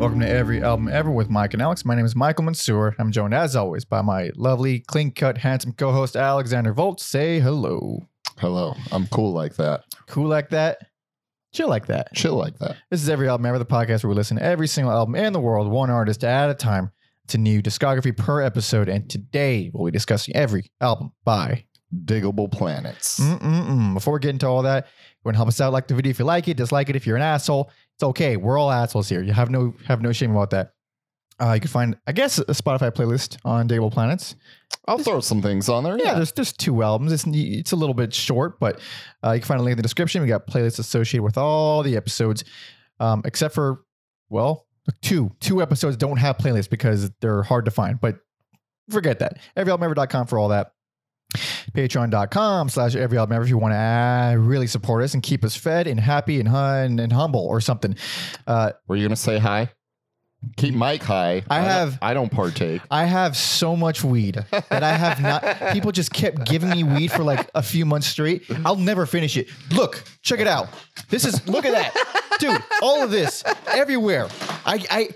Welcome to Every Album Ever with Mike and Alex. My name is Michael Mansour. I'm joined, as always, by my lovely, clean cut, handsome co host, Alexander Volt. Say hello. Hello. I'm cool like that. Cool like that. Chill like that. Chill like that. This is Every Album Ever, the podcast where we listen to every single album in the world, one artist at a time. A new discography per episode. And today we'll be discussing every album by Digable planets. Mm-mm-mm. Before we get into all that, you want to help us out, like the video if you like it, dislike it if you're an asshole. It's okay. We're all assholes here. You have no have no shame about that. Uh, you can find, I guess, a Spotify playlist on Digable Planets. I'll throw some things on there. Yeah, Yeah. there's there's two albums. It's it's a little bit short, but uh, you can find a link in the description. We got playlists associated with all the episodes, um, except for well, two two episodes don't have playlists because they're hard to find. But forget that. Everyalbumever.com for all that. Patreon.com slash everyalbumever if you want to uh, really support us and keep us fed and happy and, hun- and humble or something. Uh, Were you gonna say hi? Keep Mike high. I don't- have- I don't partake. I have so much weed that I have not. People just kept giving me weed for like a few months straight. I'll never finish it. Look, check it out. This is look at that, dude. All of this everywhere. I, I.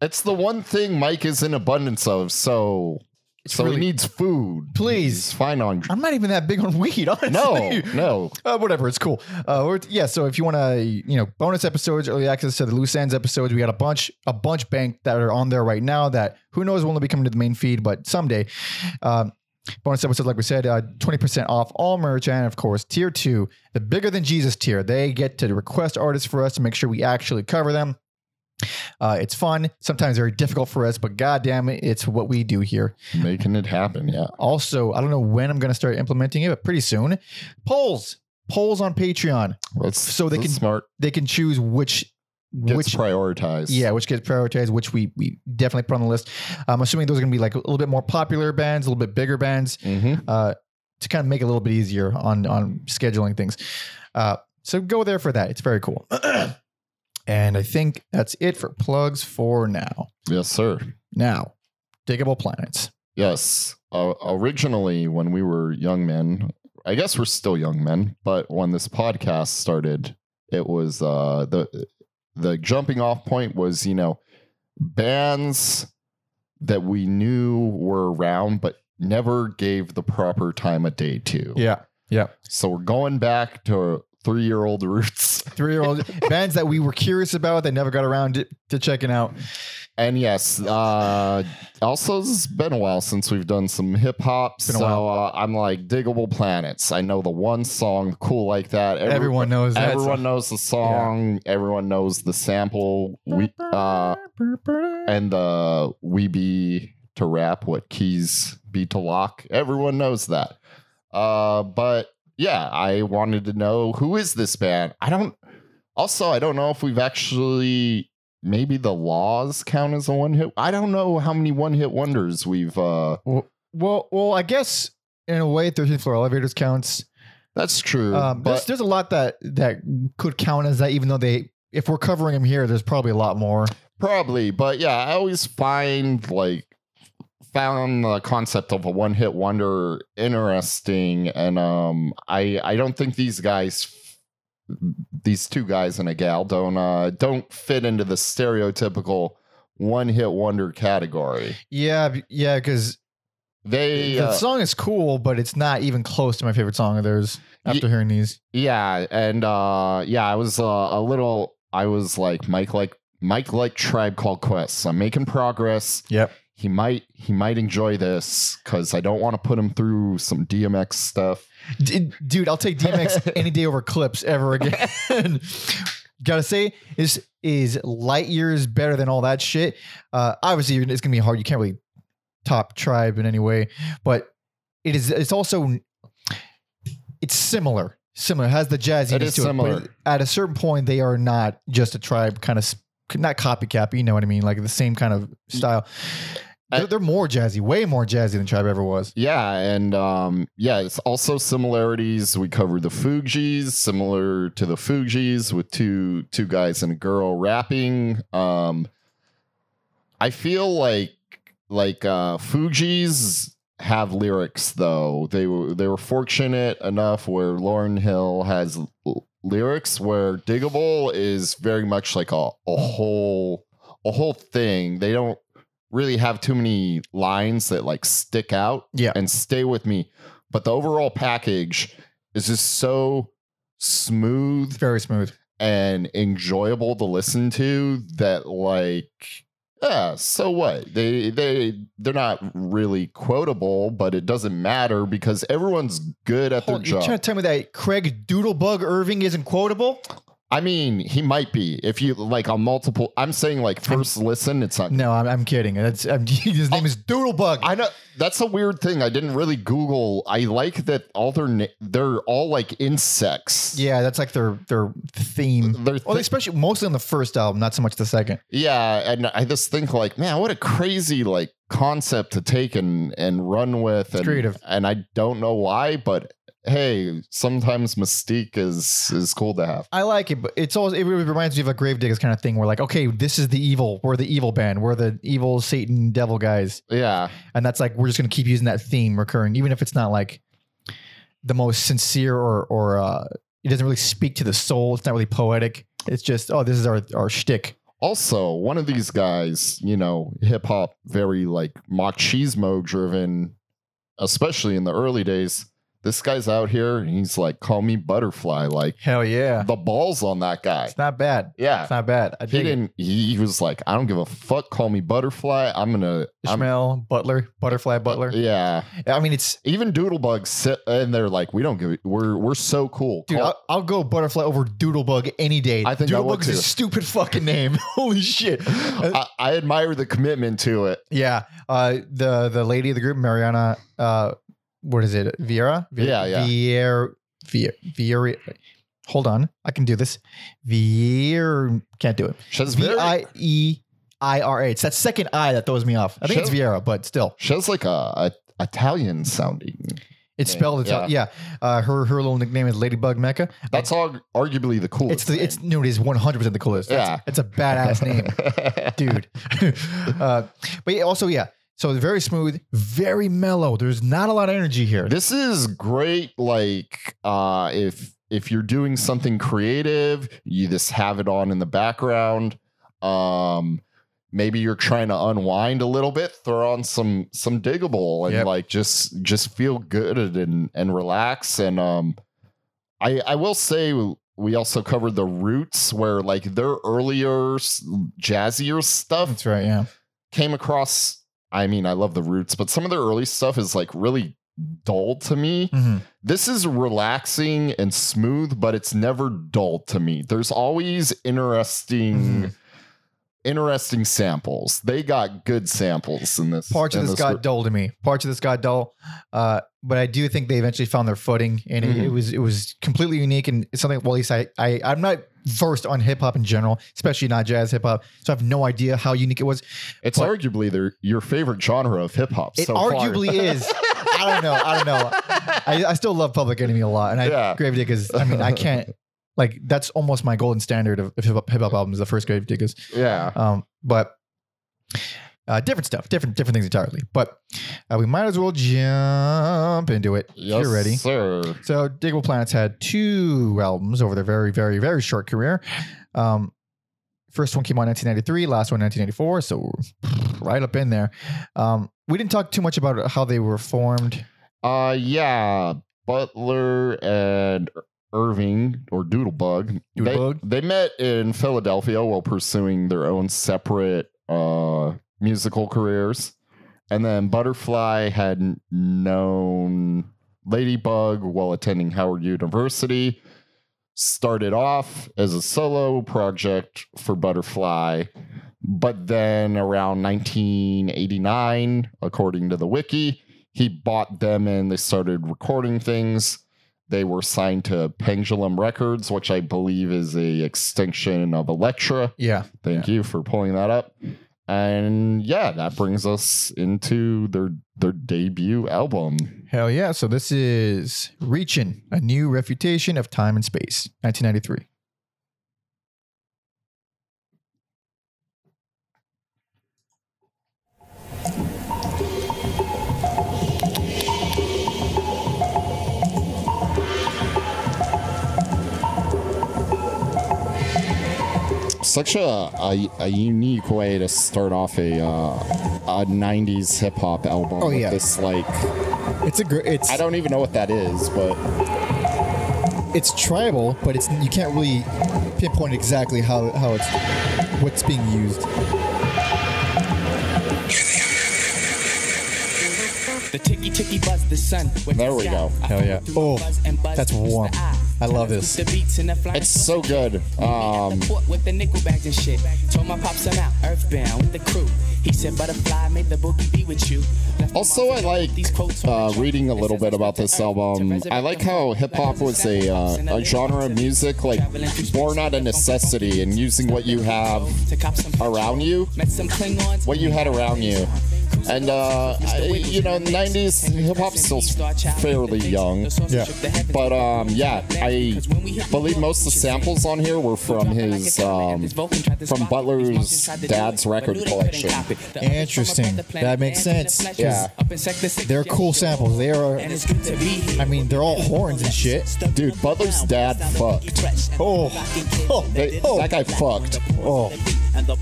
It's the one thing Mike is in abundance of. So, so really- he needs food. Please. He's fine on. I'm not even that big on weed, honestly. No, no. Uh, whatever, it's cool. Uh, we're, yeah, so if you want to, you know, bonus episodes, early access to the loose ends episodes, we got a bunch, a bunch banked that are on there right now. That who knows when they'll be coming to the main feed, but someday. Um, bonus episodes, like we said, uh, twenty percent off all merch, and of course, tier two, the bigger than Jesus tier. They get to request artists for us to make sure we actually cover them. Uh, it's fun, sometimes very difficult for us, but goddamn it, it's what we do here. Making it happen. Yeah. Also, I don't know when I'm going to start implementing it, but pretty soon. Polls, polls on Patreon. That's So they can- smart. They can choose which Gets which prioritized. yeah, which gets prioritized, which we we definitely put on the list. I'm assuming those are going to be like a little bit more popular bands, a little bit bigger bands, Mm-hmm. uh, to kind of make it a little bit easier on on scheduling things. Uh, so go there for that. It's very cool. and I think that's it for plugs for now. Yes, sir. Now, Digable Planets. Yes. Uh, originally, when we were young men, I guess we're still young men, but when this podcast started, it was uh, the the jumping off point was you know bands that we knew were around but never gave the proper time of day to. Yeah, yeah. So we're going back to three year old roots. Three year old bands that we were curious about that never got around to, to checking out. And yes, uh, also it's been a while since we've done some hip hop. So uh, I'm like Digable Planets. I know the one song, cool like that. Every- Everyone knows that. Everyone song. knows the song. Everyone knows the sample. We uh, and the we be to rap what keys be to lock. Everyone knows that. Uh, but yeah, I wanted to know who is this band. I don't. Also, I don't know if we've actually maybe the La's count as a one hit. I don't know how many one hit wonders we've. uh Well, well, well, I guess in a way, 13th floor elevators counts. That's true. Um, there's, but there's a lot that that could count as that, even though they, if we're covering them here, there's probably a lot more. Probably, but yeah, I always find like found the concept of a one hit wonder interesting, and um, I I don't think these guys, these two guys and a gal, don't uh don't fit into the stereotypical one hit wonder category. Yeah, yeah, because They the uh, song is cool, but it's not even close to my favorite song of theirs. After hearing these, yeah, and uh, yeah, I was uh, a little. I was like Mike, like Mike, like Tribe Called Quest. I'm making progress. yep. He might he might enjoy this because I don't want to put him through some DMX stuff. D- dude, I'll take DMX any day over Clipse ever again. Gotta say, is is light years better than all that shit. Uh, obviously, it's gonna be hard. You can't really top Tribe in any way, but it is. It's also it's similar. Similar It has the jazziness It is to it. similar. But at a certain point, they are not just a tribe kind of not copycat, but you know what I mean, like the same kind of style. They're, they're more jazzy, way more jazzy than Tribe ever was. Yeah, and um, yeah, it's also similarities. We covered the Fugees, similar to the Fugees, with two two guys and a girl rapping. Um, I feel like like uh, Fugees have lyrics though. They were they were fortunate enough where Lauryn Hill has l- lyrics, where Digable is very much like a a whole a whole thing. They don't really have too many lines that like stick out Yeah. and stay with me. But the overall package is just so smooth Very smooth. and enjoyable to listen to that like yeah so what they they they're not really quotable but it doesn't matter because everyone's good at their Hold- You're job trying to tell me that Craig Doodlebug Irving isn't quotable? I mean he might be if you like on multiple i'm saying like first listen it's not No, I'm, I'm kidding. That's I'm, his name is Doodlebug. I know that's a weird thing. I didn't really Google. I like that all their na- they're all like insects. yeah, that's like their their theme. They're Well, thi- especially mostly on the first album, not so much the second. Yeah, and I just think like, man, what a crazy like concept to take and and run with. And, creative. And I don't know why, but hey, sometimes mystique is is cool to have. I like it, but it's always it really reminds me of a Gravediggaz kind of thing where like, okay, this is the evil. We're the evil band. We're the evil Satan devil guys. Yeah, And that's like we're just gonna keep using that theme recurring, even if it's not like the most sincere or or uh it doesn't really speak to the soul. It's not really poetic. It's just, oh, this is our our shtick. Also, one of these guys, you know, hip hop, very like machismo driven, especially in the early days. This guy's out here and he's like, call me butterfly. Like Hell yeah. the balls on that guy. It's not bad. Yeah. It's not bad. I He didn't, he, he was like, I don't give a fuck. Call me butterfly. I'm going to, I'm, Butler, Butterfly Butler. yeah. I mean, it's Even Doodlebug sit and they're like, we don't give it. We're, we're so cool. dude. I'll, I'll go Butterfly over Doodlebug any day. I think Doodlebug is a stupid fucking name. Holy shit. I, I admire the commitment to it. Yeah. Uh, the the lady of the group, Mariana. Uh, what is it? Viera. Vi- Yeah, yeah. Viera. Viera. Viera. Hold on, I can do this. Viera. Can't do it. She has, V very, I E I R A. It's that second I that throws me off. I think it's Viera, but still, she has like a, a Italian sounding. it's Yeah, spelled. It's yeah. Uh, her her little nickname is Ladybug Mecca. That's arg- arguably the coolest. It's the it's no, it is one hundred percent the coolest. That's- Yeah. it's a badass name. dude. uh, but yeah, also, yeah. So very smooth, very mellow. There's not a lot of energy here. This is great. Like, uh, if if you're doing something creative, you just have it on in the background. Um, maybe you're trying to unwind a little bit, throw on some some digable, and Yep. like just just feel good and and relax. And um, I I will say we also covered the roots where like their earlier jazzier stuff That's right. Yeah. came across I mean, I love the roots, but some of their early stuff is like really dull to me. Mhm. This is relaxing and smooth, but it's never dull to me. There's always interesting Mhm. Interesting samples. They got good samples in this. Parts of in this got dull to me. Parts of this got dull. Uh, but I do think they eventually found their footing, and it, it Mhm. was it was completely unique and it's something. Well, at least I, I I'm not versed on hip hop in general, especially not jazz hip hop, so I have no idea how unique it was. It's but- arguably their your favorite genre of hip hop. It so far. arguably is. I don't know. I don't know. I, I still love Public Enemy a lot, and I Yeah. Diggers. I mean, I can't like that's almost my golden standard of hip hop albums. The first Gravediggaz, yeah. um, but uh, different stuff, different different things entirely. But uh, we might as well jump into it. Yes, You're ready. sir. So, Digable Planets had two albums over their very, very, very short career. Um, first one came out in 1993, last one 1984, so right up in there. Um, we didn't talk too much about how they were formed. Uh yeah, Butler and Irving or Doodlebug. Doodlebug? They, they met in Philadelphia while pursuing their own separate uh musical careers. And then Butterfly had known Ladybug while attending Howard University. Started off as a solo project for Butterfly, but then around 1989, according to the wiki, he bought them and they started recording things. They were signed to Pendulum Records, which I believe is a extinction of Elektra. Yeah. Thank you for pulling that up. And yeah, that brings us into their their debut album. Hell yeah. So, this is Reaching, a new refutation of time and space, 1993. Such a, a, a unique way to start off a uh, a 90s hip hop album. Oh, with yeah. This like It's a great. It's I don't even know what that is, but it's tribal, but it's you can't really pinpoint exactly how how it's what's being used. The ticky ticky buzz the sun. There we go. I Hell yeah. Oh, buzz and buzz that's boosts warm. I love this. The beats and the flying it's so good. Um, with the nickel bags and shit. Told my pops I'm out, earthbound with the crew. He said, Butterfly, may the boogie be with you. Also, I like these quotes uh, reading a little bit about this the earth to album. I like how hip hop was a uh, a genre of music like born out of necessity and using what you have To cop some around you, Met some Klingons. what you had around you. And uh, I, you know, '90s hip hop's still fairly young, Yeah. but um, yeah, I believe most of the samples on here were from his um, from Butler's dad's record collection. Interesting. That makes sense. Yeah. They're cool samples. They are. And it's good to be here. I mean, they're all horns and shit. Dude, Butler's dad fucked. Oh, oh, They- oh, that guy fucked. oh.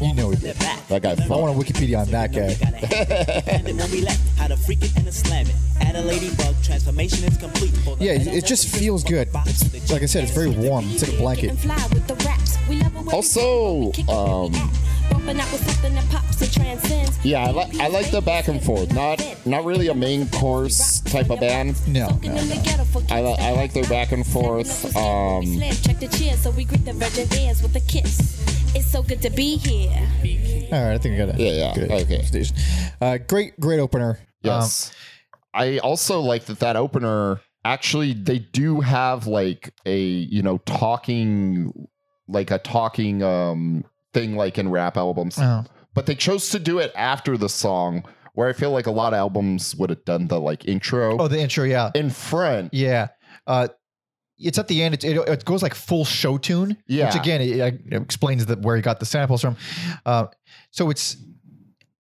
You know did. That guy I fucked. want a Wikipedia on that guy. when we left, how to freak it and to slam it. Add a ladybug, transformation is complete. Yeah, it, just just feels good. It's, like I said, it's very warm. It's like a blanket. Also, um, Yeah, I, li- I like the back and forth. Not not really a main course type of band. No, no, I, li- I like their back and forth. Um, Check the cheer, so we greet the virgin ears with a kiss. It's so good to be here. All right, I think I got it. Yeah, yeah, Good. okay. Uh, great, great opener. yes, I also like that that opener. Actually, they do have like a you know talking, like a talking um thing like in rap albums. Oh. but they chose to do it after the song where i feel like a lot of albums would have done the like intro Oh, the intro, yeah, in front yeah. Uh, it's at the end. It, it, it goes like full show tune. Yeah. Which again, it, it explains that where he got the samples from. Uh, so it's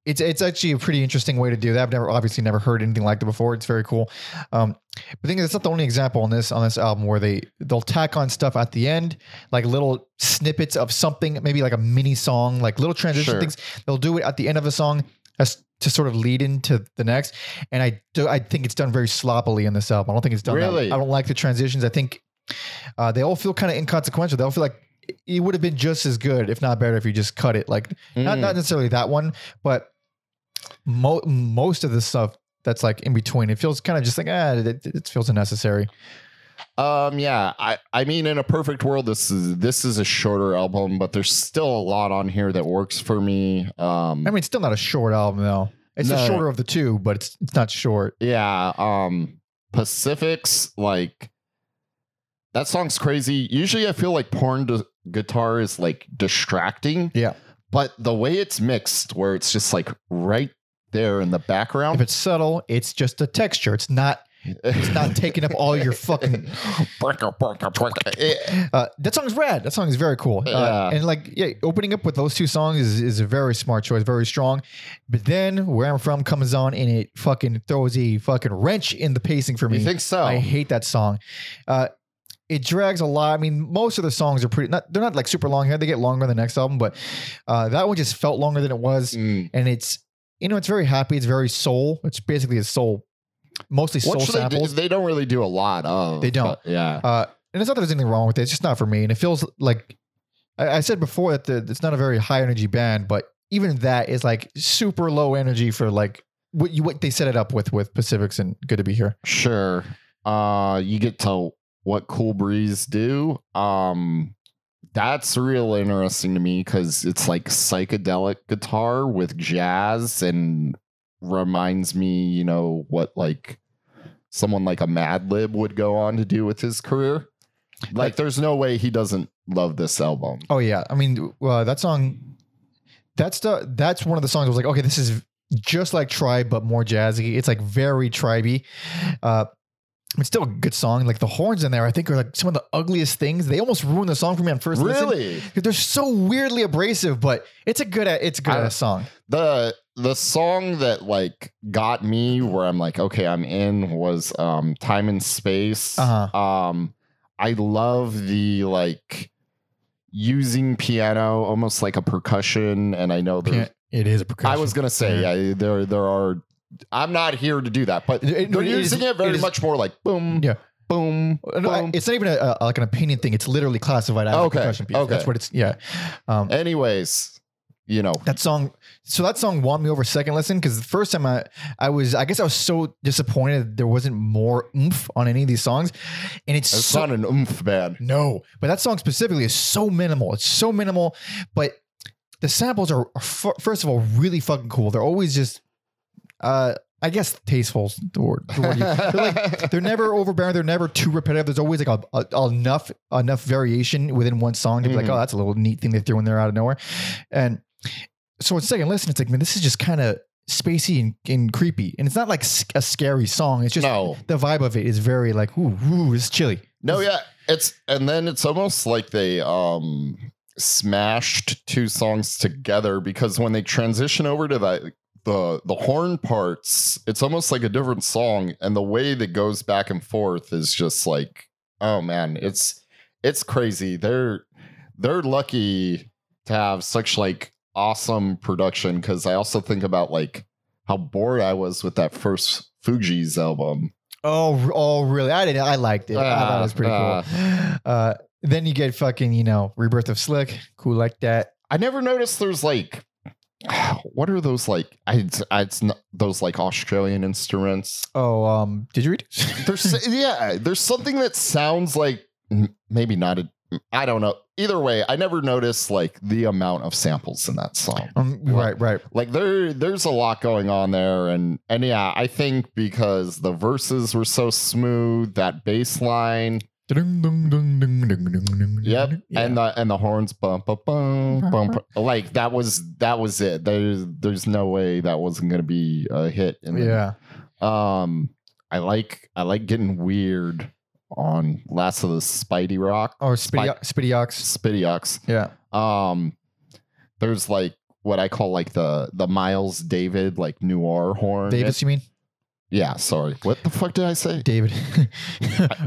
it's it's actually a pretty interesting way to do that. I've never obviously never heard anything like that before. It's very cool. Um, but thing is, it's not the only example on this on this album where they they'll tack on stuff at the end, like little snippets of something, maybe like a mini song, like little transition Sure. things. They'll do it at the end of a song as to sort of lead into the next. And I do I think it's done very sloppily in this album. I don't think it's done. that- Really? I don't like the transitions. I think uh, they all feel kind of inconsequential. They all feel like it would have been just as good, if not better, if you just cut it. Like not Mm. not necessarily that one, but mo- most of the stuff that's like in between, it feels kind of just like ah, it, it feels unnecessary. um yeah i i mean in a perfect world this is this is a shorter album but there's still a lot on here that works for me um I mean, it's still not a short album though. It's the shorter of the two, but it's it's not short. yeah um pacifics like that song's crazy usually i feel like porn gu- guitar is like distracting Yeah. But the way it's mixed where it's just like right there in the background If it's subtle, it's just a texture. It's not. It's not taking up all your fucking. Uh, that song's rad. That song is very cool. Uh, Yeah. and like, yeah, opening up with those two songs is, is a very smart choice, very strong. But then where I'm from comes on and it fucking throws a fucking wrench in the pacing for me. You think so? I hate that song. Uh, it drags a lot. I mean, most of the songs are pretty. Not, they're not like super long here. They get longer than the next album, but uh, that one just felt longer than it was. Mm. And it's you know it's very happy. It's very soul. It's basically a soul, mostly soul Which they, do- samples. they don't really do a lot of. They don't. yeah. Uh, and it's not that there's anything wrong with it. It's just not for me. And it feels like I, I said before that the, it's not a very high energy band, but even that is like super low energy for like what you what they set it up with with Pacifics and Good to Be Here. Sure. Uh you get to what Cool Breeze do. Um that's real interesting to me because it's like psychedelic guitar with jazz and reminds me, you know, what like someone like a Madlib would go on to do with his career. Like, there's no way he doesn't love this album. Oh yeah, I mean uh, that song. That's the that's one of the songs I was like, okay, this is just like Tribe but more jazzy. It's like very tribey. Uh, it's still a good song. Like the horns in there, I think are like some of the ugliest things. They almost ruined the song for me on first listen. Really? 'Cause They're so weirdly abrasive, but it's a good it's a good I- song. the the song that like got me where I'm like, okay, I'm in was um Time and Space. Uh-huh. Um I love the like using piano almost like a percussion, and I know there's. It is a percussion. I was gonna say, yeah, there there are. I'm not here to do that, but It- it- it is- using it very it is- much more like boom, Yeah. boom, No, I- it's not even a, a, like an opinion thing. It's literally classified as Okay, a percussion piece. okay. That's what it's. Yeah. Um, Anyways, you know, that song so that song won me over second listen because the first time I I was I guess I was so disappointed there wasn't more oomph on any of these songs and it's it's so, not an oomph band. no but that song specifically is so minimal it's so minimal but the samples are, are f- first of all really fucking cool they're always just uh I guess tasteful is the word, the word they're like they're never overbearing they're never too repetitive there's always like a, a- enough enough variation within one song to be like Mhm. oh that's a little neat thing they threw in there out of nowhere and so on second listen, it's like, man, this is just kind of spacey and, and creepy. And it's not like a scary song. It's just no, the vibe of it is very like, ooh, ooh, it's chilly. no, yeah, it's and then it's almost like they um smashed two songs together because when they transition over to that the the horn parts, it's almost like a different song, and the way that goes back and forth is just like, oh man, it's it's crazy. They're they're lucky to have such like awesome production because I also think about like how bored I was with that first Fugees' album. Oh, oh, really? I didn't. I liked it. I thought it was pretty Ah, cool. Uh, then you get fucking, you know, Rebirth of Slick. Cool like that. I never noticed there's like what are those like I it's, it's not those like Australian instruments. Oh, um, did you read? There's yeah, there's something that sounds like maybe not a I don't know. Either way, I never noticed like the amount of samples in that song. um, right, right. Like there there's a lot going on there and and yeah, I think because the verses were so smooth, that bass line Yep, Yeah. and the and the horns bump bump bump bump. Like that was that was it. There's there's no way that wasn't gonna be a hit. And yeah. Um, I like I like getting weird on Last of the Spidey Rock, Or Spitty, Spitty Ox. Spidey Ox. Yeah. Um, there's like what I call like the the Miles David like noir horn. Davis, you mean? Yeah, sorry. What the fuck did I say? David.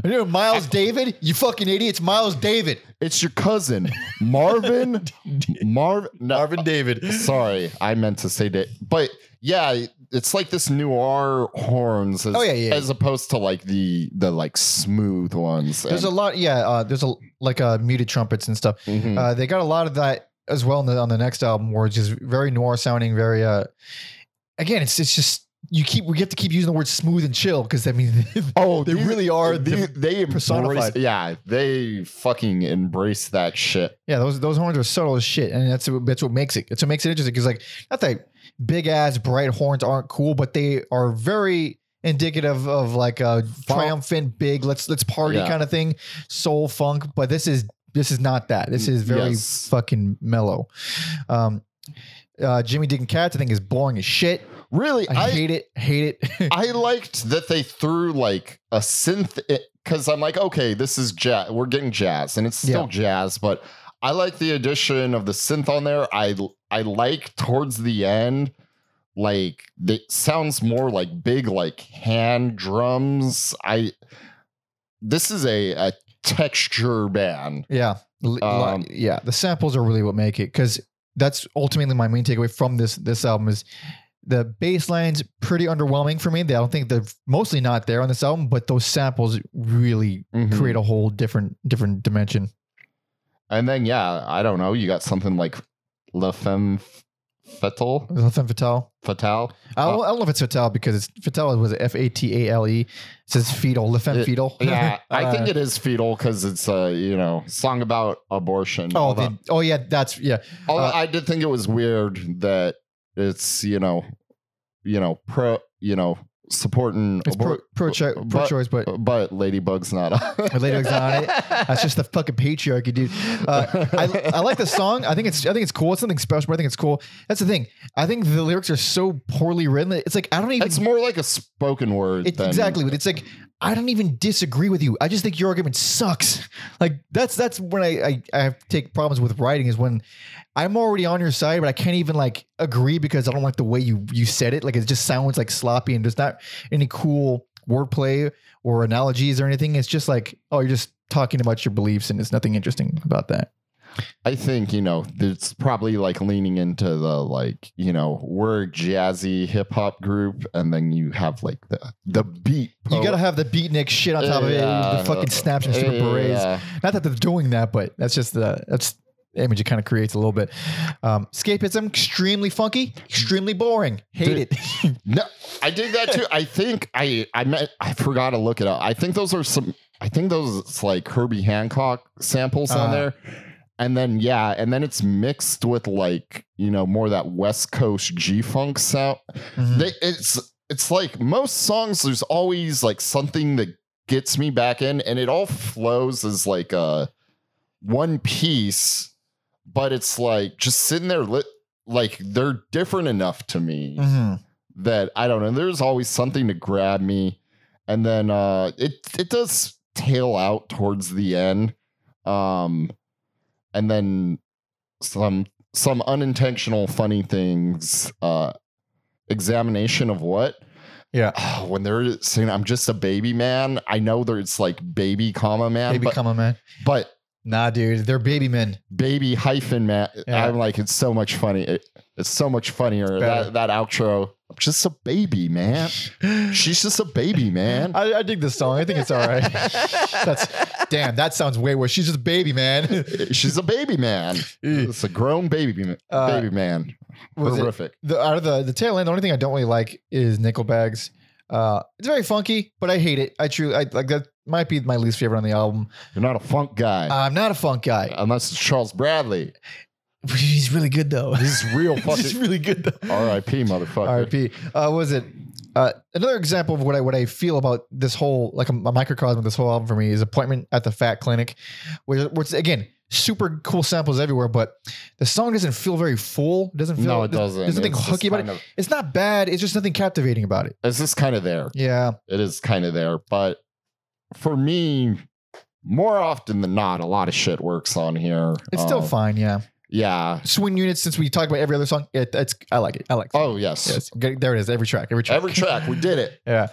Miles David? You fucking idiot. It's Miles David. It's your cousin, Marvin. Marv. No, Marvin David. Sorry, I meant to say that. But yeah, it's like this noir horns as, Oh, yeah, yeah. as opposed to like the the like smooth ones. There's a lot, yeah. Uh, there's a like uh, muted trumpets and stuff. Mhm. Uh, they got a lot of that as well on the, on the next album, where it's just very noir sounding. Very, uh, again, it's it's just you keep we get to keep using the word smooth and chill because I mean, oh, they these- really are. They, the- they embrace, personified. yeah, they fucking embrace that shit. yeah, those those horns are subtle as shit, and that's what, that's what makes it. It's what makes it interesting because like not that big ass bright horns aren't cool, but they are very indicative of like a triumphant big let's let's party Yeah. kind of thing, soul funk. But this is this is not that. This is very Yes. fucking mellow. Um, uh, Jimmy Digging Cats, I think, is boring as shit. Really, I, I hate it. Hate it. I liked that they threw like a synth because I'm like, okay, this is jazz. We're getting jazz, and it's still Yeah. jazz, but I like the addition of the synth on there. I I like towards the end, like it sounds more like big like hand drums. I this is a a texture band. yeah. Um, yeah. The samples are really what make it because that's ultimately my main takeaway from this this album is the bass line's pretty underwhelming for me. I don't think they're mostly not there on this album, but those samples really Mhm. create a whole different different dimension. And then yeah, I don't know. You got something like La Femme Fatale. La Femme Fatale. Fatale. I don't, I don't know if it's Fatale because it's Fatale was F A T A L E. It says fetal. La Femme It- Fetal. Yeah, I think Uh, it is fetal because it's a you know song about abortion. Oh, the, oh yeah, that's yeah. uh, I did think it was weird that it's you know, you know pro you know supporting It's pro pro, cho- pro but- choice, but but Ladybug's not. on. Ladybug's not on it. That's just the fucking patriarchy, dude. Uh, I, I like the song. I think it's I think it's cool. It's something special. But I think it's cool. That's the thing. I think the lyrics are so poorly written. that It's like I don't even. It's more like a spoken word. It, than, exactly, but it's like I don't even disagree with you. I just think your argument sucks. Like that's that's when I I, I have to take problems with writing is when I'm already on your side, but I can't even like agree because I don't like the way you you said it. Like it just sounds like sloppy and there's not any cool wordplay or analogies or anything. It's just like oh, you're just talking about your beliefs and there's nothing interesting about that. I think you know it's probably like leaning into the like you know we're jazzy hip hop group, and then you have like the the beat. You gotta have the beatnik shit on top of it, the fucking snaps and Yeah. berets. Not that they're doing that, but that's just the that's image it kind of creates a little bit. Um, escapism, extremely funky, extremely boring. Hate Dude. it. No, I did that too. I think I I meant I forgot to look it up. I think those are some. I think those it's like Herbie Hancock samples on Uh-huh. there, and then yeah, and then it's mixed with like you know more that West Coast G funk sound. Mhm. They, it's it's like most songs. There's always like something that gets me back in, and it all flows as like a one piece, but it's like just sitting there lit. Like they're different enough to me Mhm. that I don't know. There's always something to grab me, and then uh, it it does tail out towards the end, um, and then some some unintentional funny things. Uh, examination of what? Yeah. Oh, when they're saying I'm just a baby man, I know there's like baby comma man, Baby, but, come on, man. but Nah, dude, they're baby men. baby hyphen man. Yeah. I'm like, it's so much funny. It, it's so much funnier. That that outro. I'm just a baby, man. She's just a baby, man. I, I dig this song. I think it's all right. That's damn. That sounds way worse. She's just a baby, man. She's a baby man. It's a grown baby, Uh, baby man. was it- the out of the the tail end, the only thing I don't really like is Nickelbags. Uh, it's very funky, but I hate it. I truly I like that. Might be my least favorite on the album. You're not a funk guy, I'm not a funk guy. unless it's Charles Bradley. He's really good though. He's real He's fucking really good though. R.I.P. motherfucker. R.I.P. Uh, was it uh, another example of what I what I feel about this whole like a, a microcosm of this whole album for me is Appointment at the Fat Clinic, where it's again super cool samples everywhere, but the song doesn't feel very full. It doesn't feel No, it doesn't. There's nothing hooky about it. of- It's not bad. It's just nothing captivating about it. It's just kind of there. Yeah. It is kind of there, but for me, more often than not, a lot of shit works on here. It's still Uh, fine. Yeah. Yeah. Swing units. Since we talk about every other song, it, it's I like it. I like. It. Oh yes. Yes. There it is. Every track. Every track. Every track, we did it. yeah.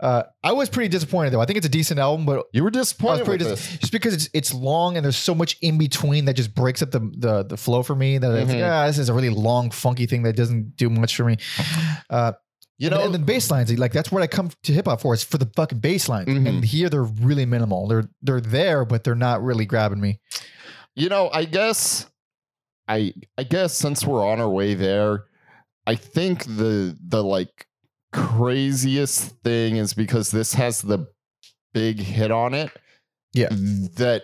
Uh, I was pretty disappointed though. I think it's a decent album, but You were disappointed with pretty this. just because it's it's long and there's so much in between that just breaks up the the, the flow for me. That it's like, Mhm. ah, this is a really long, funky thing that doesn't do much for me. Uh, You know, and the bass lines, like that's what I come to hip hop for. Is for the fucking bass lines, Mhm. and here they're really minimal. They're they're there, but they're not really grabbing me. you know, I guess I I guess since we're on our way there, I think the the like craziest thing is because this has the big hit on it. Yeah. That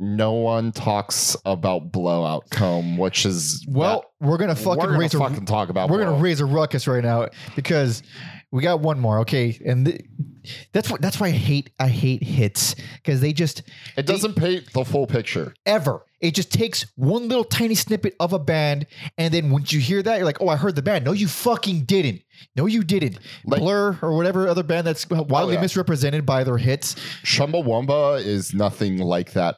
no one talks about blowout comb, which is Well, we're gonna fucking we're gonna raise a fucking talk about we're gonna raise a ruckus right now because we got one more. Okay, and th- that's what that's why I hate I hate hits because they just It doesn't paint the full picture. ever. It just takes one little tiny snippet of a band, and then once you hear that, you're like, "Oh, I heard the band." No, you fucking didn't. No, you didn't. Like- Blur or whatever other band that's oh, wildly yeah. misrepresented by their hits. Chumbawamba is nothing like that.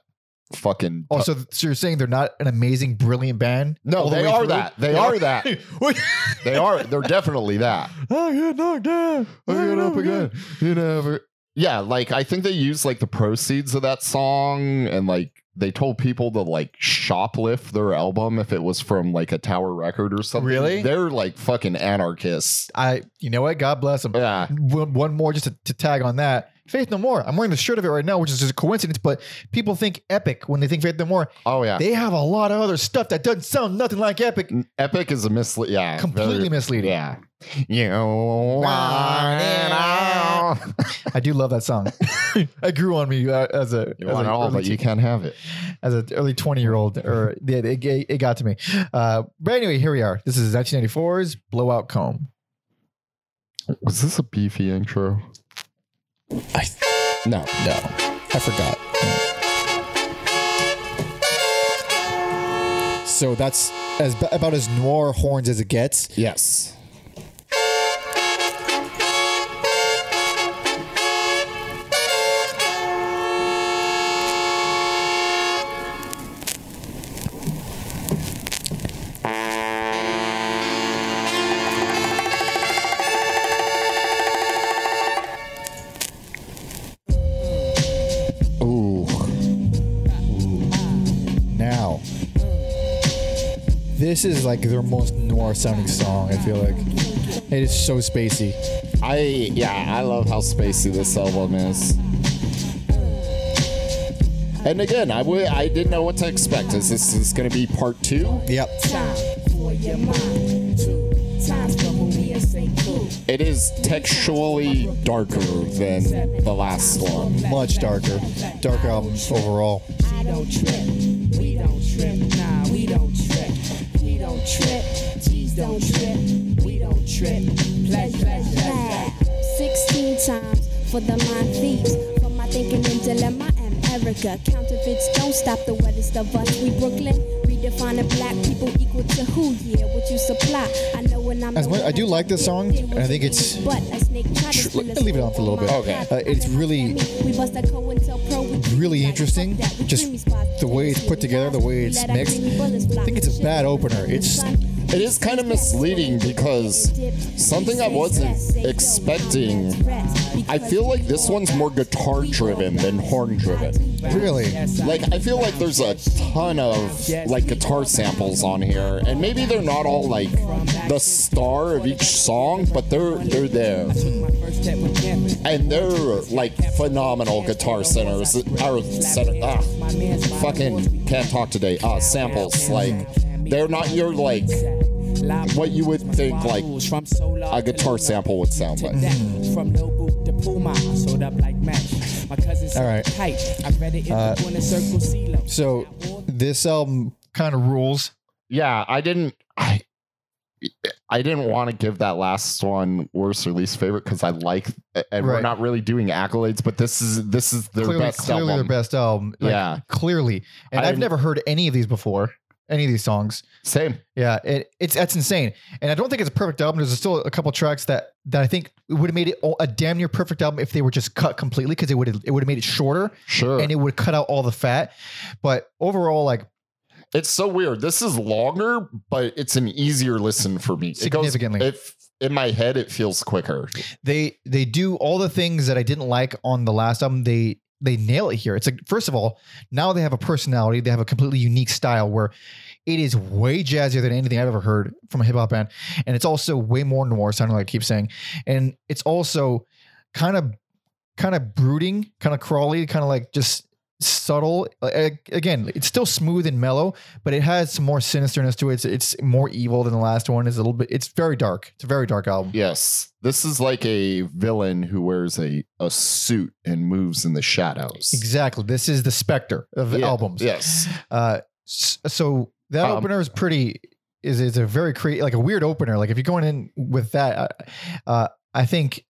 Fucking Oh, so, so you're saying they're not an amazing, brilliant band? no, the they are through? that. They are that. They are. They're definitely that. I get knocked down. I get up again. You never. Yeah, like I think they used like the proceeds of that song, and like they told people to like shoplift their album if it was from like a Tower record or something. Really? They're like fucking anarchists. I, you know what? God bless them. Yeah. one, one more just to, to tag on that. Faith No More. I'm wearing the shirt of it right now, which is just a coincidence, but people think Epic when they think Faith No More. Oh yeah. They have a lot of other stuff that doesn't sound nothing like Epic. Epic is a mislead. Yeah. Completely very- misleading. Yeah. You want it all. I do love that song. I grew on me uh, as a You as want it all, but you can't have it. as an early 20 year old, or it, it, it, it got to me. Uh, but anyway, here we are. This is 1994's Blowout Comb. Was this a beefy intro? I, no, no, I forgot. So that's as about as noir horns as it gets. Yes. This is like their most noir sounding song. I feel like it is so spacey. I yeah, I love how spacey this album is. And again, I would I didn't know what to expect. Is this is going to be part two? Yep. Time for your mind. Two times for movie and say cool. It is textually darker than the last one. Much darker. Dark album overall. G's don't trip. We don't trip. Pledge, pledge, pledge. 16 times for the mind thieves. For my thinking and dilemma, I'm Erica. Counterfeits don't stop the wettest of us. We Brooklyn. Redefining black people equal to who? Yeah, what you supply. I know when I'm. As much- I do like this song, and I think it's But a snake tried to tr- steal us leave it on for a little bit. Okay. Uh, it's really- We bust a COINTELPRO with really interesting. fuck that, we Just the way it's put together, the way it's mixed. creamy bullets fly. I think it's a bad opener. It's It is kind of misleading because something I wasn't expecting. I feel like this one's more guitar driven than horn driven. really Like I feel like there's a ton of like guitar samples on here, and maybe they're not all like the star of each song, but they're they're there, My first step with camping. and they're like phenomenal guitar centers. Or center, ah, fucking can't talk today. Ah, samples like they're not your like what you would think like a guitar sample would sound like. that. From Nobu to Puma, sold up like match. My cousin All right. tight. I read it in Uh, the corner circle CeeLo. so this album Kind of rules. Yeah, I didn't. I I didn't want to give that last one worst or least favorite because I like, and we're not really doing accolades, but this is this is their clearly, best clearly album. their best album. Like, Yeah. clearly. And I I've never heard any of these before. Any of these songs. Same. Yeah, it, it's that's insane, and I don't think it's a perfect album. There's still a couple tracks that that I think would have made it a damn near perfect album if they were just cut completely because it would have it would have made it shorter Sure. and it would cut out all the fat. But overall, like it's so weird. This is longer, but it's an easier listen for me. It goes- Significantly. If in my head, it feels quicker. they they do all the things that I didn't like on the last album. They they nail it here. It's like first of all, now they have a personality. They have a completely unique style where it is way jazzier than anything I've ever heard from a hip hop band, and it's also way more noir sounding. Like I keep saying, and it's also kind of kind of brooding, kind of crawly, kind of like just subtle. Again, it's still smooth and mellow, but it has some more sinisterness to it. It's, it's more evil than the last one. It's a little bit. It's very dark. It's a very dark album. Yes, this is like a villain who wears a a suit and moves in the shadows. Exactly. This is the specter of Yeah, albums. Yes. Uh, so that Um, opener is pretty. Is is a very creative, like a weird opener. Like if you're going in with that, uh, uh, I think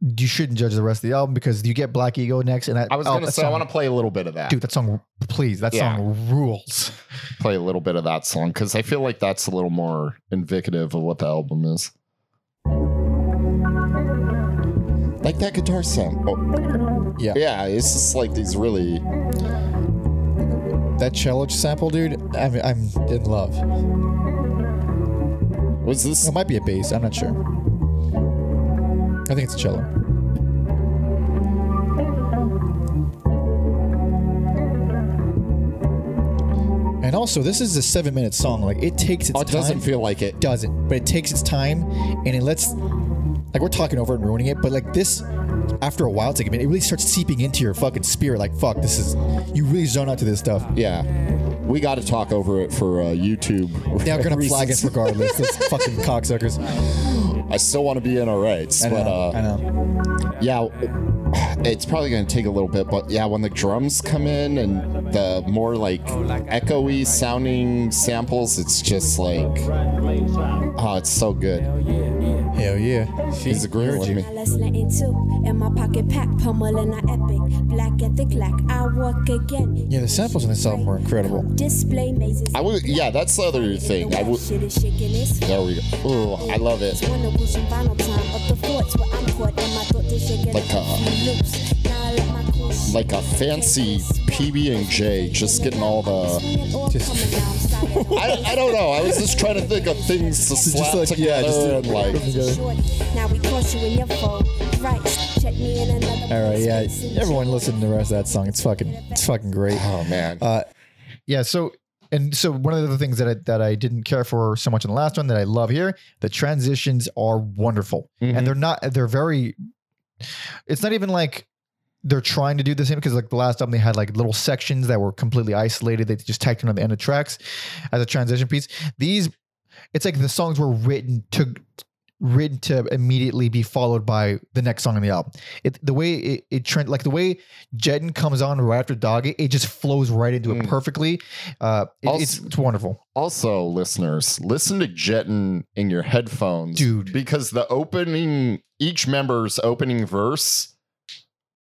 you shouldn't judge the rest of the album because you get Black Ego next, and that, I was oh, gonna that say I want to play a little bit of that. dude, that song, please, that Yeah. song rules. play a little bit of that song because I feel like that's a little more indicative of what the album is. Like that guitar sound. Oh, Yeah. yeah, it's just like these really. that cello sample, dude. I'm I'm in love. Was this? It might be a bass. I'm not sure. I think it's a cello. And also, this is a seven-minute song. Like it takes its Oh, it doesn't time. feel like it. doesn't, but it takes its time and it lets like we're talking over and ruining it, but like this after a while, it's like I mean, it really starts seeping into your fucking spirit. Like fuck, this is you really zone out to this stuff. Yeah, we got to talk over it for uh, YouTube. They're gonna flag us regardless. Those fucking cocksuckers. I still want to be in our rights, I know. but uh, I know. yeah, it's probably going to take a little bit. But yeah, when the drums come in and the more like echoey sounding samples, it's just like, oh, it's so good. Hell yeah. She's He's agreeing heard with me. Let's let it. In my pocket pack, pummeling a epic. Black ethic, like I walk again. Yeah, the samples in this album were incredible. Display mazes. I would, yeah, that's the other thing. I would. Shit is shaking its There we go. Ooh, I love it. Wanna push some vinyl time up the forts where I'm caught and my thought to shake it Like uh-huh. up Like a fancy PB and J, just getting all the. Just- I, I don't know. I was just trying to think of things to slap like, together yeah, just and like. Now we cross you in your phone. Thrice. Check me in another All right, yeah. Everyone listen to the rest of that song. It's fucking, it's fucking great. Oh man. Uh, Yeah, so and so one of the things that I, that I didn't care for so much in the last one that I love here, the transitions are wonderful, Mhm. and they're not. They're very. It's not even like they're trying to do the same because like the last album they had like little sections that were completely isolated. They just tacked on the end of tracks as a transition piece. These, it's like the songs were written to written to immediately be followed by the next song on the album. It the way it, it trend like the way Jettin' comes on right after Dog, it, it just flows right into it Mm. perfectly. Uh, it- it's Also- it's wonderful. Also, listeners, listen to Jettin' in your headphones, Dude. because the opening, each member's opening verse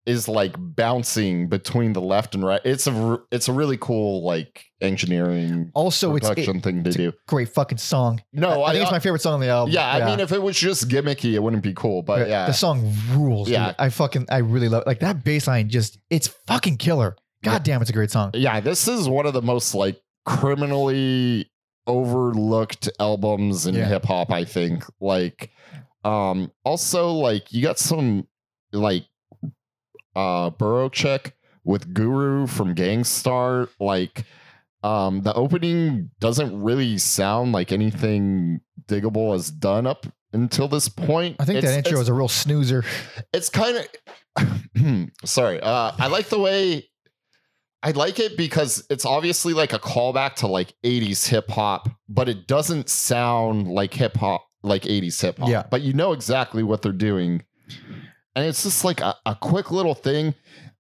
is like bouncing between the left and right. It's a it's a really cool like engineering Also, production it- thing to it's a do. great fucking song. No, I, I, think it's my favorite song on the album. yeah, I mean, if it was just gimmicky, it wouldn't be cool. But yeah, the song rules. Yeah. Yeah, I fucking I really love it. like that bass line. Just it's fucking killer. God damn, it's a great song. yeah, this is one of the most like criminally overlooked albums in Yeah. hip hop, I think. Like um also like you got some like uh Borough Check with Guru from Gang Starr like um the opening doesn't really sound like anything digable has done up until this point. I think It's- that intro is a real snoozer. it's kind of sorry uh i like the way i like it because it's obviously like a callback to like 80s hip hop but it doesn't sound like hip hop like 80s hip hop Yeah. but you know exactly what they're doing and it's just like a, a quick little thing.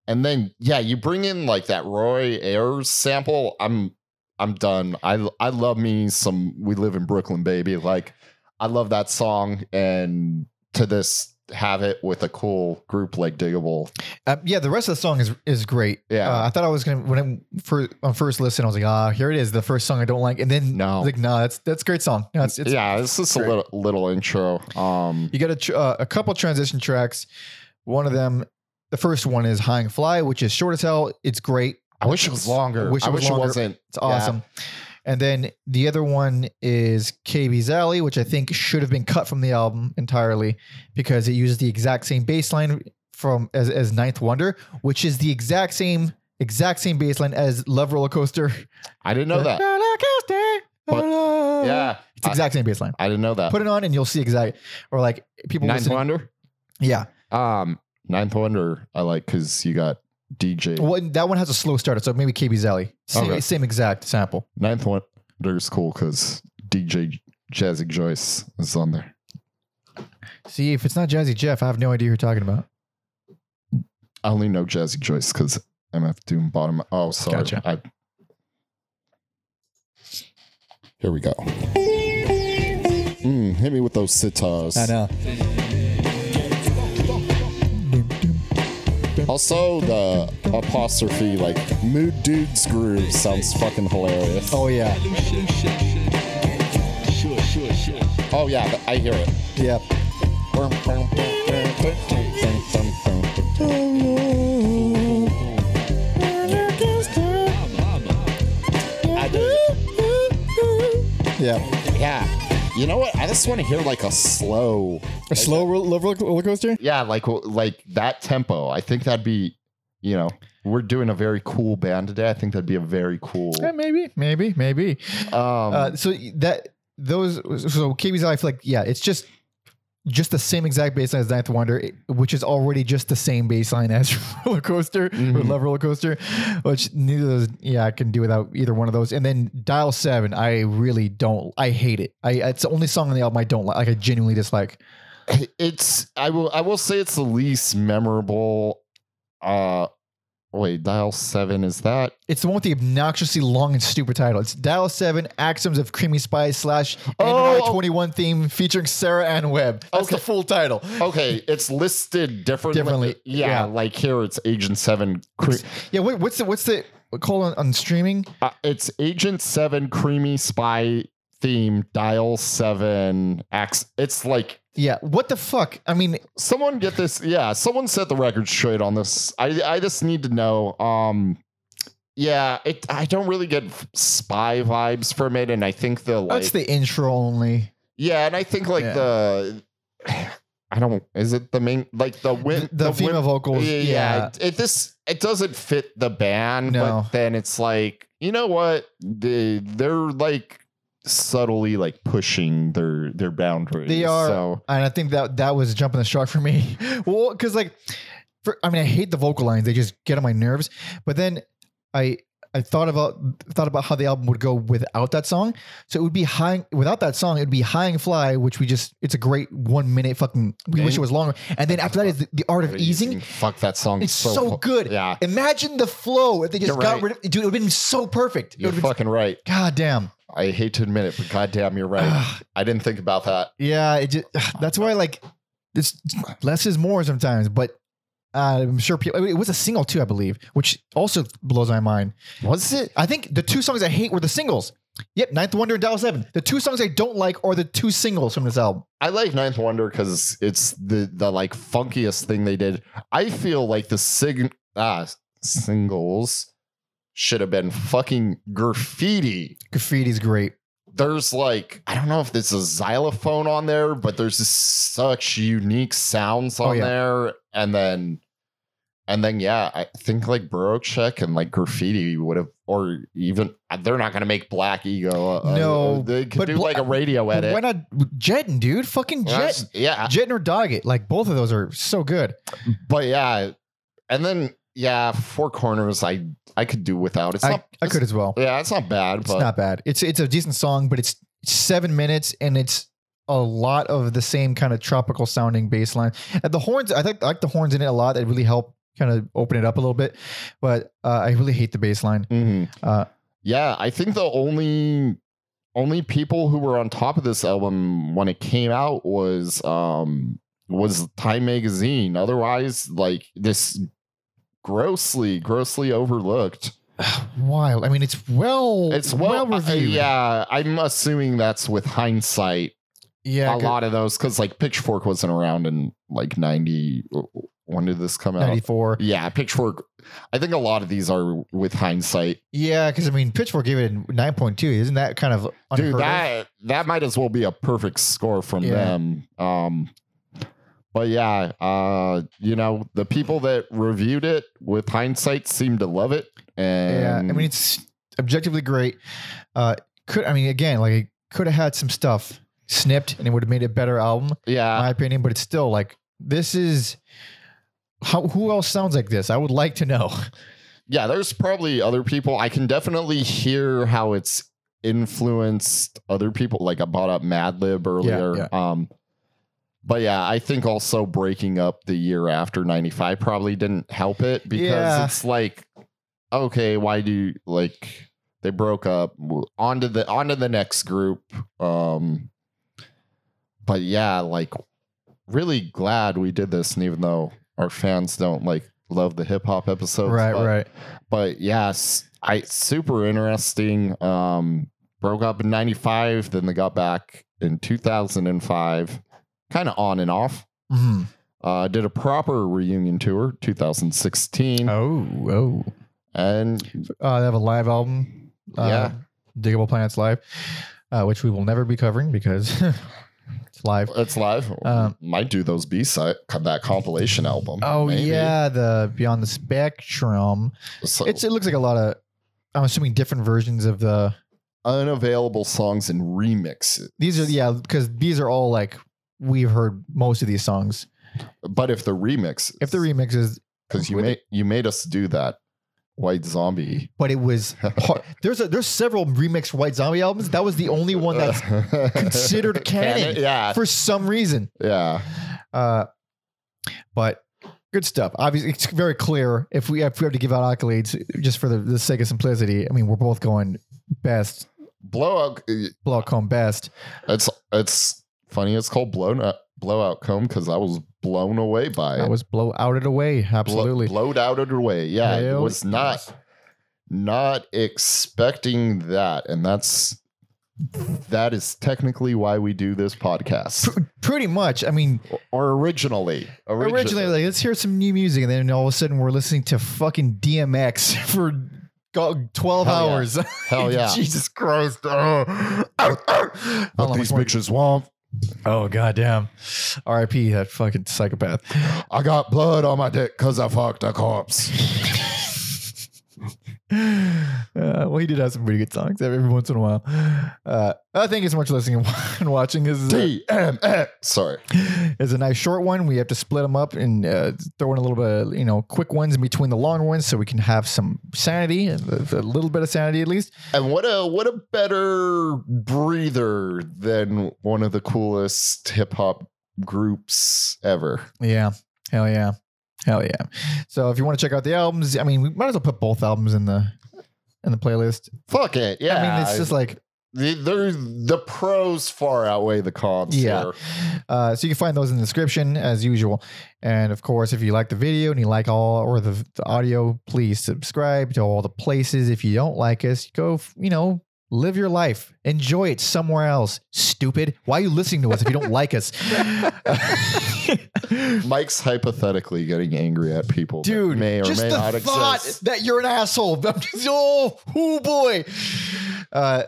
And then yeah you bring in like that roy ayers sample i'm i'm done. I i love me some we live in brooklyn baby. Like i love that song. And to this have it with a cool group like Digable. Uh, yeah, the rest of the song is is great. Yeah. uh, I thought I was gonna when I first on first listen, I was like, ah, here it is, the first song I don't like, and then No. I was like, no, that's that's a great song. No, it's, it's yeah, it's just a little little intro. Um, You got a, tr- uh, a couple transition tracks. One of them, the first one is High and Fly, which is short as hell. It's great. I wish it was longer. I wish it was longer. wasn't. It's awesome. And then the other one is KB's Alley, which I think should have been cut from the album entirely because it uses the exact same bass line from as, as Ninth Wonder, which is the exact same exact same bass line as Love Roller Coaster. I didn't know that. Roller coaster. But- Yeah, It's the exact same bass line. I didn't know that. Put it on and you'll see exact or like people Ninth listening- Wonder. Yeah. Um, Ninth Wonder. I like because you got DJ. Well, that one has a slow starter, so maybe KB's Alley. Same, Okay. same exact sample. Ninth Wonder's cool because DJ Jazzy Joyce is on there. See, if it's not Jazzy Jeff, I have no idea who you're talking about. I only know Jazzy Joyce because MF Doom bottom. Oh, sorry. Gotcha. I, here we go. Mm, hit me with those sitars. I know. Also, the apostrophe, like mood dudes groove, sounds fucking hilarious. Oh yeah, Oh yeah, I hear it. yeah. I do. Yeah. You know what? I just want to hear like a slow. A slow ro- roller roller coaster. Yeah, like like that tempo. I think that'd be, you know, we're doing a very cool band today. I think that'd be a very cool. Yeah, maybe, maybe, maybe. Um, Uh, so that those so KB's life, like yeah, it's just just the same exact baseline as Ninth Wonder, which is already just the same baseline as Roller Coaster or Mhm. Love Roller Coaster, which neither of those, yeah, I can do without either one of those. And then Dial Seven, I really don't, I hate it. I it's the only song on the album I don't like, like I genuinely dislike. it's I will I will say it's the least memorable. Uh, wait, dial seven is that? It's the one with the obnoxiously long and stupid title. It's Dial Seven Axioms of Creamy Spies slash Oh. Twenty One theme featuring Sarah Ann Webb. That's the full title. Okay, it's listed differently. Differently, Yeah, yeah. like here it's Agent Seven. Cre- Yeah, wait, what's the what's the call on, on streaming? uh, it's Agent Seven Creamy Spy theme dial seven X. It's like Yeah, what the fuck? I mean, someone get this. Yeah, someone set the record straight on this. I I just need to know. Um, yeah, it. I don't really get spy vibes from it, and I think the like. that's the intro only. yeah, and I think like Yeah. the. I don't. Is it the main like the win The, female win- vocals. Yeah, Yeah, It, it this it doesn't fit the band, No. but then it's like You know what? They they're like subtly like pushing their their boundaries. They are, So and I think that that was jumping the shark for me. well, because like, for, I mean, I hate the vocal lines; they just get on my nerves. But then I I thought about thought about how the album would go without that song. So it would be high without that song. It would be high and fly, which we just it's a great one minute fucking. We wish it was longer. And then after that is the, the art of easing. Fuck that song. It's so, fu- good. Yeah. Imagine the flow if they just You're got right. rid of dude. It would have been so perfect. It You're would've been- fucking right. God damn. I hate to admit it, but goddamn, you're right. I didn't think about that. Yeah, it just, that's why like it's less is more sometimes. But uh, I'm sure people. It was a single too, I believe, which also blows my mind. Was it? I think the two songs I hate were the singles. Yep, Ninth Wonder and Dial Seven. The two songs I don't like are the two singles from this album. I like Ninth Wonder because it's the the like funkiest thing they did. I feel like the sig- ah, singles should have been fucking graffiti. Graffiti's great. There's like I don't know if there's a xylophone on there, but there's just such unique sounds on Oh, yeah. there, and then and then yeah, I think like Borough Check and like graffiti would have, or even they're not gonna make Black Ego. uh, No, they could do Bla- like a radio edit. why not Jetting, dude? Fucking Jet. Yeah, Jetting or Dog It. Like both of those are so good. but yeah, and then yeah, Four Corners. I I could do without. It's I, not. I could as well. Yeah, it's not bad, It's but not bad. It's it's a decent song, but it's seven minutes and it's a lot of the same kind of tropical sounding bass line. And the horns, I think I like the horns in it a lot. That really help kind of open it up a little bit. But uh, I really hate the bass line. Mhm. Uh, yeah, I think the only only people who were on top of this album when it came out was um was Time Magazine. Otherwise, like this grossly, grossly overlooked. wild. I mean, it's well, It's well, uh, reviewed. yeah, I'm assuming that's with hindsight. yeah. a lot of those because like Pitchfork wasn't around in like ninety. When did this come out? Ninety four. Yeah, Pitchfork. I think a lot of these are with hindsight. Yeah, because I mean, Pitchfork gave it a nine point two. Isn't that kind of Dude, of? that that might as well be a perfect score from Yeah. them. Um, but yeah, uh, you know, the people that reviewed it with hindsight seem to love it. And Yeah, I mean it's objectively great. Uh, could I mean again like it could have had some stuff snipped and it would have made a better album, in yeah, my opinion. But it's still like this is how who else sounds like this? I would like to know. yeah. There's probably other people. I can definitely hear how it's influenced other people. Like I brought up Madlib earlier. Um, but yeah, I think also breaking up the year after '95 probably didn't help it because Yeah. it's like, okay, why do you, like they broke up? W- On to the on to the next group. Um, but yeah, like really glad we did this, and even though our fans don't like love the hip hop episodes, right, but, right. but yes, I super interesting. Um, broke up in '95, then they got back in 2005, kind of on and off. hmm Uh, did a proper reunion tour 2016, Oh, oh. and Uh, they have a live album. Uh, Yeah. Digable Planets Live, uh, which we will never be covering because it's live. it's live. Um, Might do those B side that compilation album. Oh maybe. yeah, the Beyond the Spectrum. So It's it looks like a lot of. I'm assuming different versions of the. unavailable songs and remixes. These are yeah, because these are all like we've heard most of these songs. But if the remix, If the remix is, because you made you made us do that White Zombie. but it was hard. there's a there's several remix White Zombie albums. That was the only one that's considered canon. Yeah, for some reason. yeah. Uh, but good stuff. Obviously, it's very clear. If we if we have to give out accolades, just for the, the sake of simplicity, I mean, we're both going best, Blowout. blowout comb best. It's it's funny. It's called blown up, blowout comb because I was blown away by it. I was blow outed away. Absolutely. blowed out of the way. Yeah, it was not not expecting that, and that's that is technically why we do this podcast. Pr- pretty much. I mean, or originally, originally, like, let's hear some new music, and then all of a sudden, we're listening to fucking DMX for twelve Hell yeah. hours. Hell yeah. Jesus Christ! Oh, these bitches want. Oh goddamn! R.I.P. That fucking psychopath. I got blood on my dick because I fucked a corpse. Uh, well, he did have some pretty good songs every once in a while. Uh, I thank you so much for listening and watching. This is a, DMX. Sorry. it's a nice short one. We have to split them up and uh, throw in a little bit of, you know, quick ones in between the long ones so we can have some sanity, a, a little bit of sanity at least. And what a what a better breather than one of the coolest hip hop groups ever. Yeah. Hell yeah. Hell yeah. So if you want to check out the albums, I mean, we might as well put both albums in the in the playlist. Fuck it. Yeah. I mean, it's just like the, there- the pros far outweigh the cons Yeah. here. Uh, so you can find those in the description as usual. And of course, if you like the video and you like all or the, the audio, please subscribe to all the places. If you don't like us, go, you know, live your life, enjoy it somewhere else. Stupid. Why are you listening to us if you don't like us? Mike's hypothetically getting angry at people that Dude, may or just may the not thought exist. that you're an asshole. Oh, oh boy. Uh,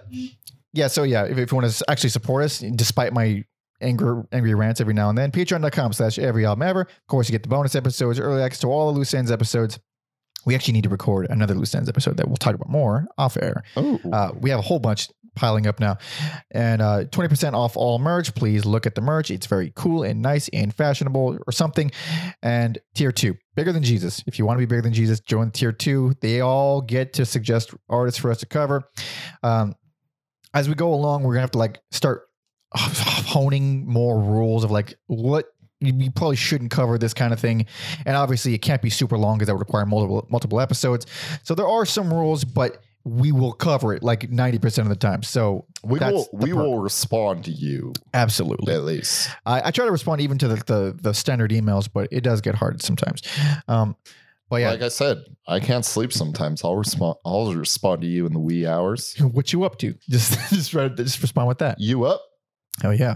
yeah. So yeah, if, if you want to actually support us, despite my angry angry rants every now and then, patreon.com slash every album ever. Of course, you get the bonus episodes, early access to all the loose ends episodes. We actually need to record another loose ends episode that we'll talk about more off air. Oh, Uh, we have a whole bunch piling up now. And uh, 20% off all merch. Please look at the merch. It's very cool and nice and fashionable or something. And tier two, bigger than Jesus. If you want to be bigger than Jesus, join tier two. They all get to suggest artists for us to cover. Um, as we go along, we're to have to like start honing more rules of like what you probably shouldn't cover this kind of thing. And obviously, it can't be super long because that would require multiple multiple episodes. So there are some rules, but we will cover it like 90% of the time. So we will we perk. will respond to you absolutely. at least. I, I try to respond even to the, the the standard emails, but it does get hard sometimes. Um, but yeah, Like I said, I can't sleep sometimes. I'll respond. I'll respond to you in the wee hours. what you up to? Just just try just respond with that. You up? Oh yeah.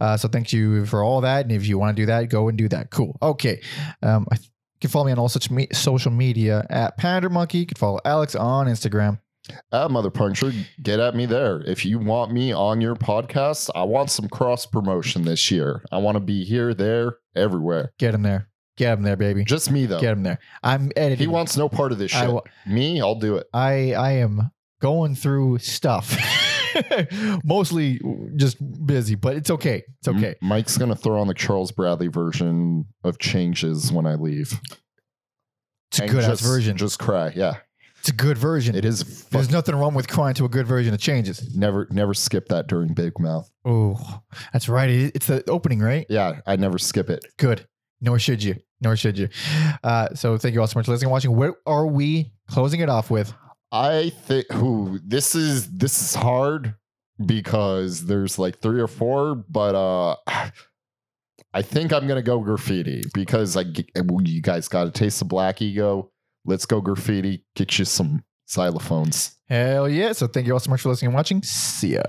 Uh, so thank you for all that. And if you want to do that, go and do that. Cool. Okay. Um, I you can follow me on all such me- social media at Pander Monkey. You can follow Alex on Instagram. Ah, mother puncture, get at me there. If you want me on your podcast, I want some cross promotion this year. I want to be here, there, everywhere. Get him there. Get him there, baby. Just me though. Get him there. I'm editing. He wants no part of this I shit. me, I'll do it. I I am going through stuff. Mostly just busy, but it's okay. It's okay. Mike's gonna throw on the Charles Bradley version of changes when I leave. It's a And good ass just- version. Just cry. Yeah, it's a good version. it is. There's nothing wrong with crying to a good version of changes. never, never skip that during Big Mouth. Oh, that's right. It- It's the opening, right? Yeah, I never skip it. Good. Nor should you. Nor should you. Uh, so thank you all so much for listening and watching. What are we closing it off with? I think. Who this is? This is hard because there's like three or four, but uh. I think I'm gonna go graffiti because g- you guys got a taste of Black Ego. Let's go graffiti. Get you some xylophones. Hell yeah. So thank you all so much for listening and watching. See ya.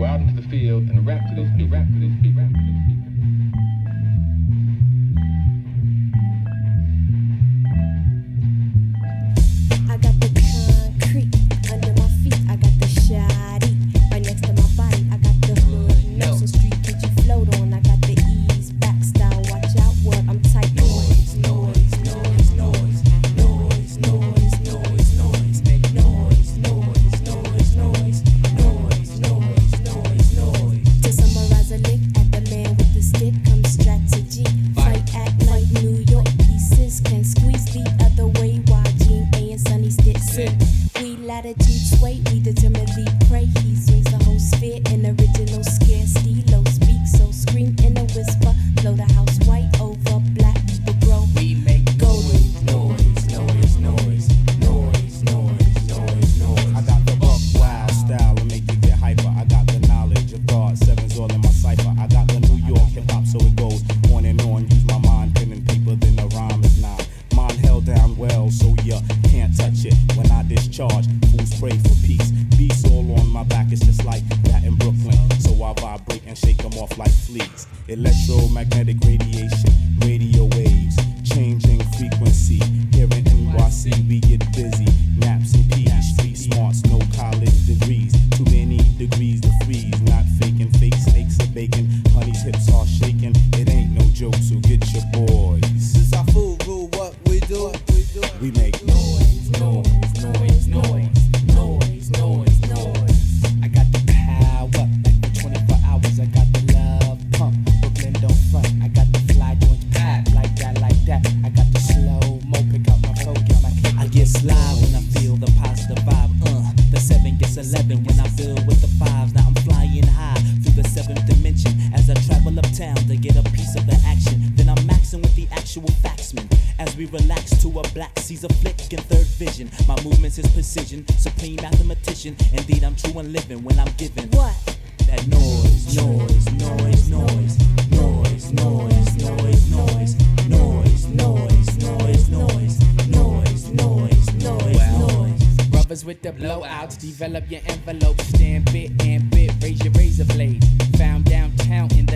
Go out into the field and rap to people, rap to those people, covers with the blowouts. Develop your envelope, stamp it and bit. Raise your razor blade. Found downtown in